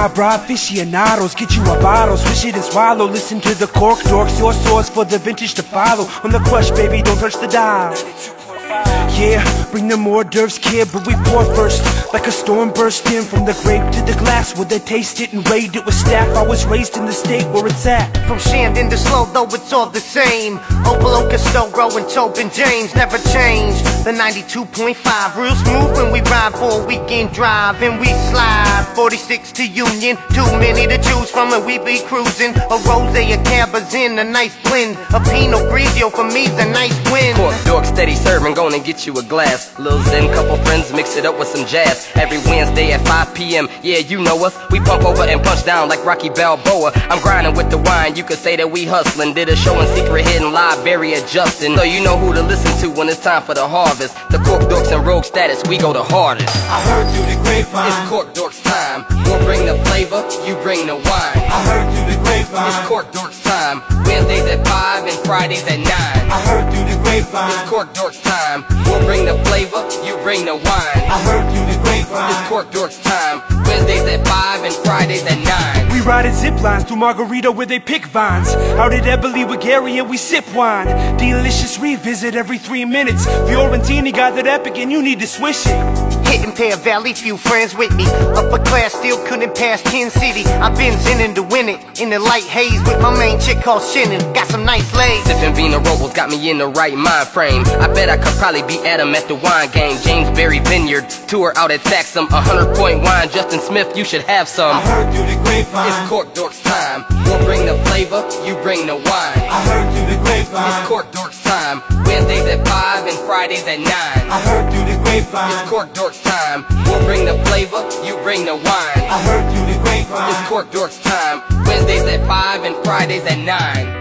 Cabra aficionados, get you a bottle, swish it and swallow. Listen to the cork dorks, your source for the vintage to follow. On the crush, baby, don't touch the dial. Yeah, bring the hors d'oeuvres, kid, but we pour first. Like a storm burst in from the grape to the glass where they taste it and rate it with staff. I was raised in the state where it's at. From Shandon to Slow, though it's all the same. Opolo, Castoro, and Tobin James never change. The 92.5, real smooth we ride for a weekend drive. And we slide 46 to Union, too many to choose from, and we be cruising. A rose, a cabazin, a nice blend. A Pinot Grigio for me's a nice steady serving, gonna get you a glass. Lil Zen, couple friends, mix it up with some jazz. Every Wednesday at 5 p.m. Yeah, you know us. We pump over and punch down like Rocky Balboa. I'm grinding with the wine, you could say that we hustling. Did a show in secret hidden live, Barry adjusting. So you know who to listen to when it's time for the harvest. The Cork Dorks and Rogue status, we go the hardest. I heard through the grapevine. It's Cork Dorks time. We'll bring the flavor, you bring the wine. I heard through the grapevine. It's Cork Dorks time. Wednesdays at 5 and Fridays at 9. I heard through the grapevine. It's Cork Dorks time. We'll bring the flavor, you bring the wine. I heard through the grapevine. It's Cork Dorks time. Wednesdays at 5 and Fridays at 9. We ride in zip lines through Margarita where they pick vines. Out at Eberle with Gary and we sip wine. Delicious revisit every three minutes. Fiorentini got that epic and you need to swish it. Hitting Pear Valley, few friends with me. Upper class still couldn't pass Tin City. I've been zinning to win it. In the light haze with my main chick called Shannon. Got some nice legs. Sipping Vina Robles got me in the right mind frame. I bet I could probably beat Adam at the wine game. James Berry Vineyard, tour out at Saxum. A hundred point wine, Justin Smith, you should have some. I heard through the grapevine. It's Cork Dorks time. We'll bring the flavor, you bring the wine. I heard through the grapevine. It's Cork Dorks time. Wednesdays at 5 and Fridays at 9. I heard through the grapevine. It's Cork Dorks time. We'll bring the flavor, you bring the wine. I heard through the grapevine. It's Cork Dorks time. Wednesdays at 5 and Fridays at 9.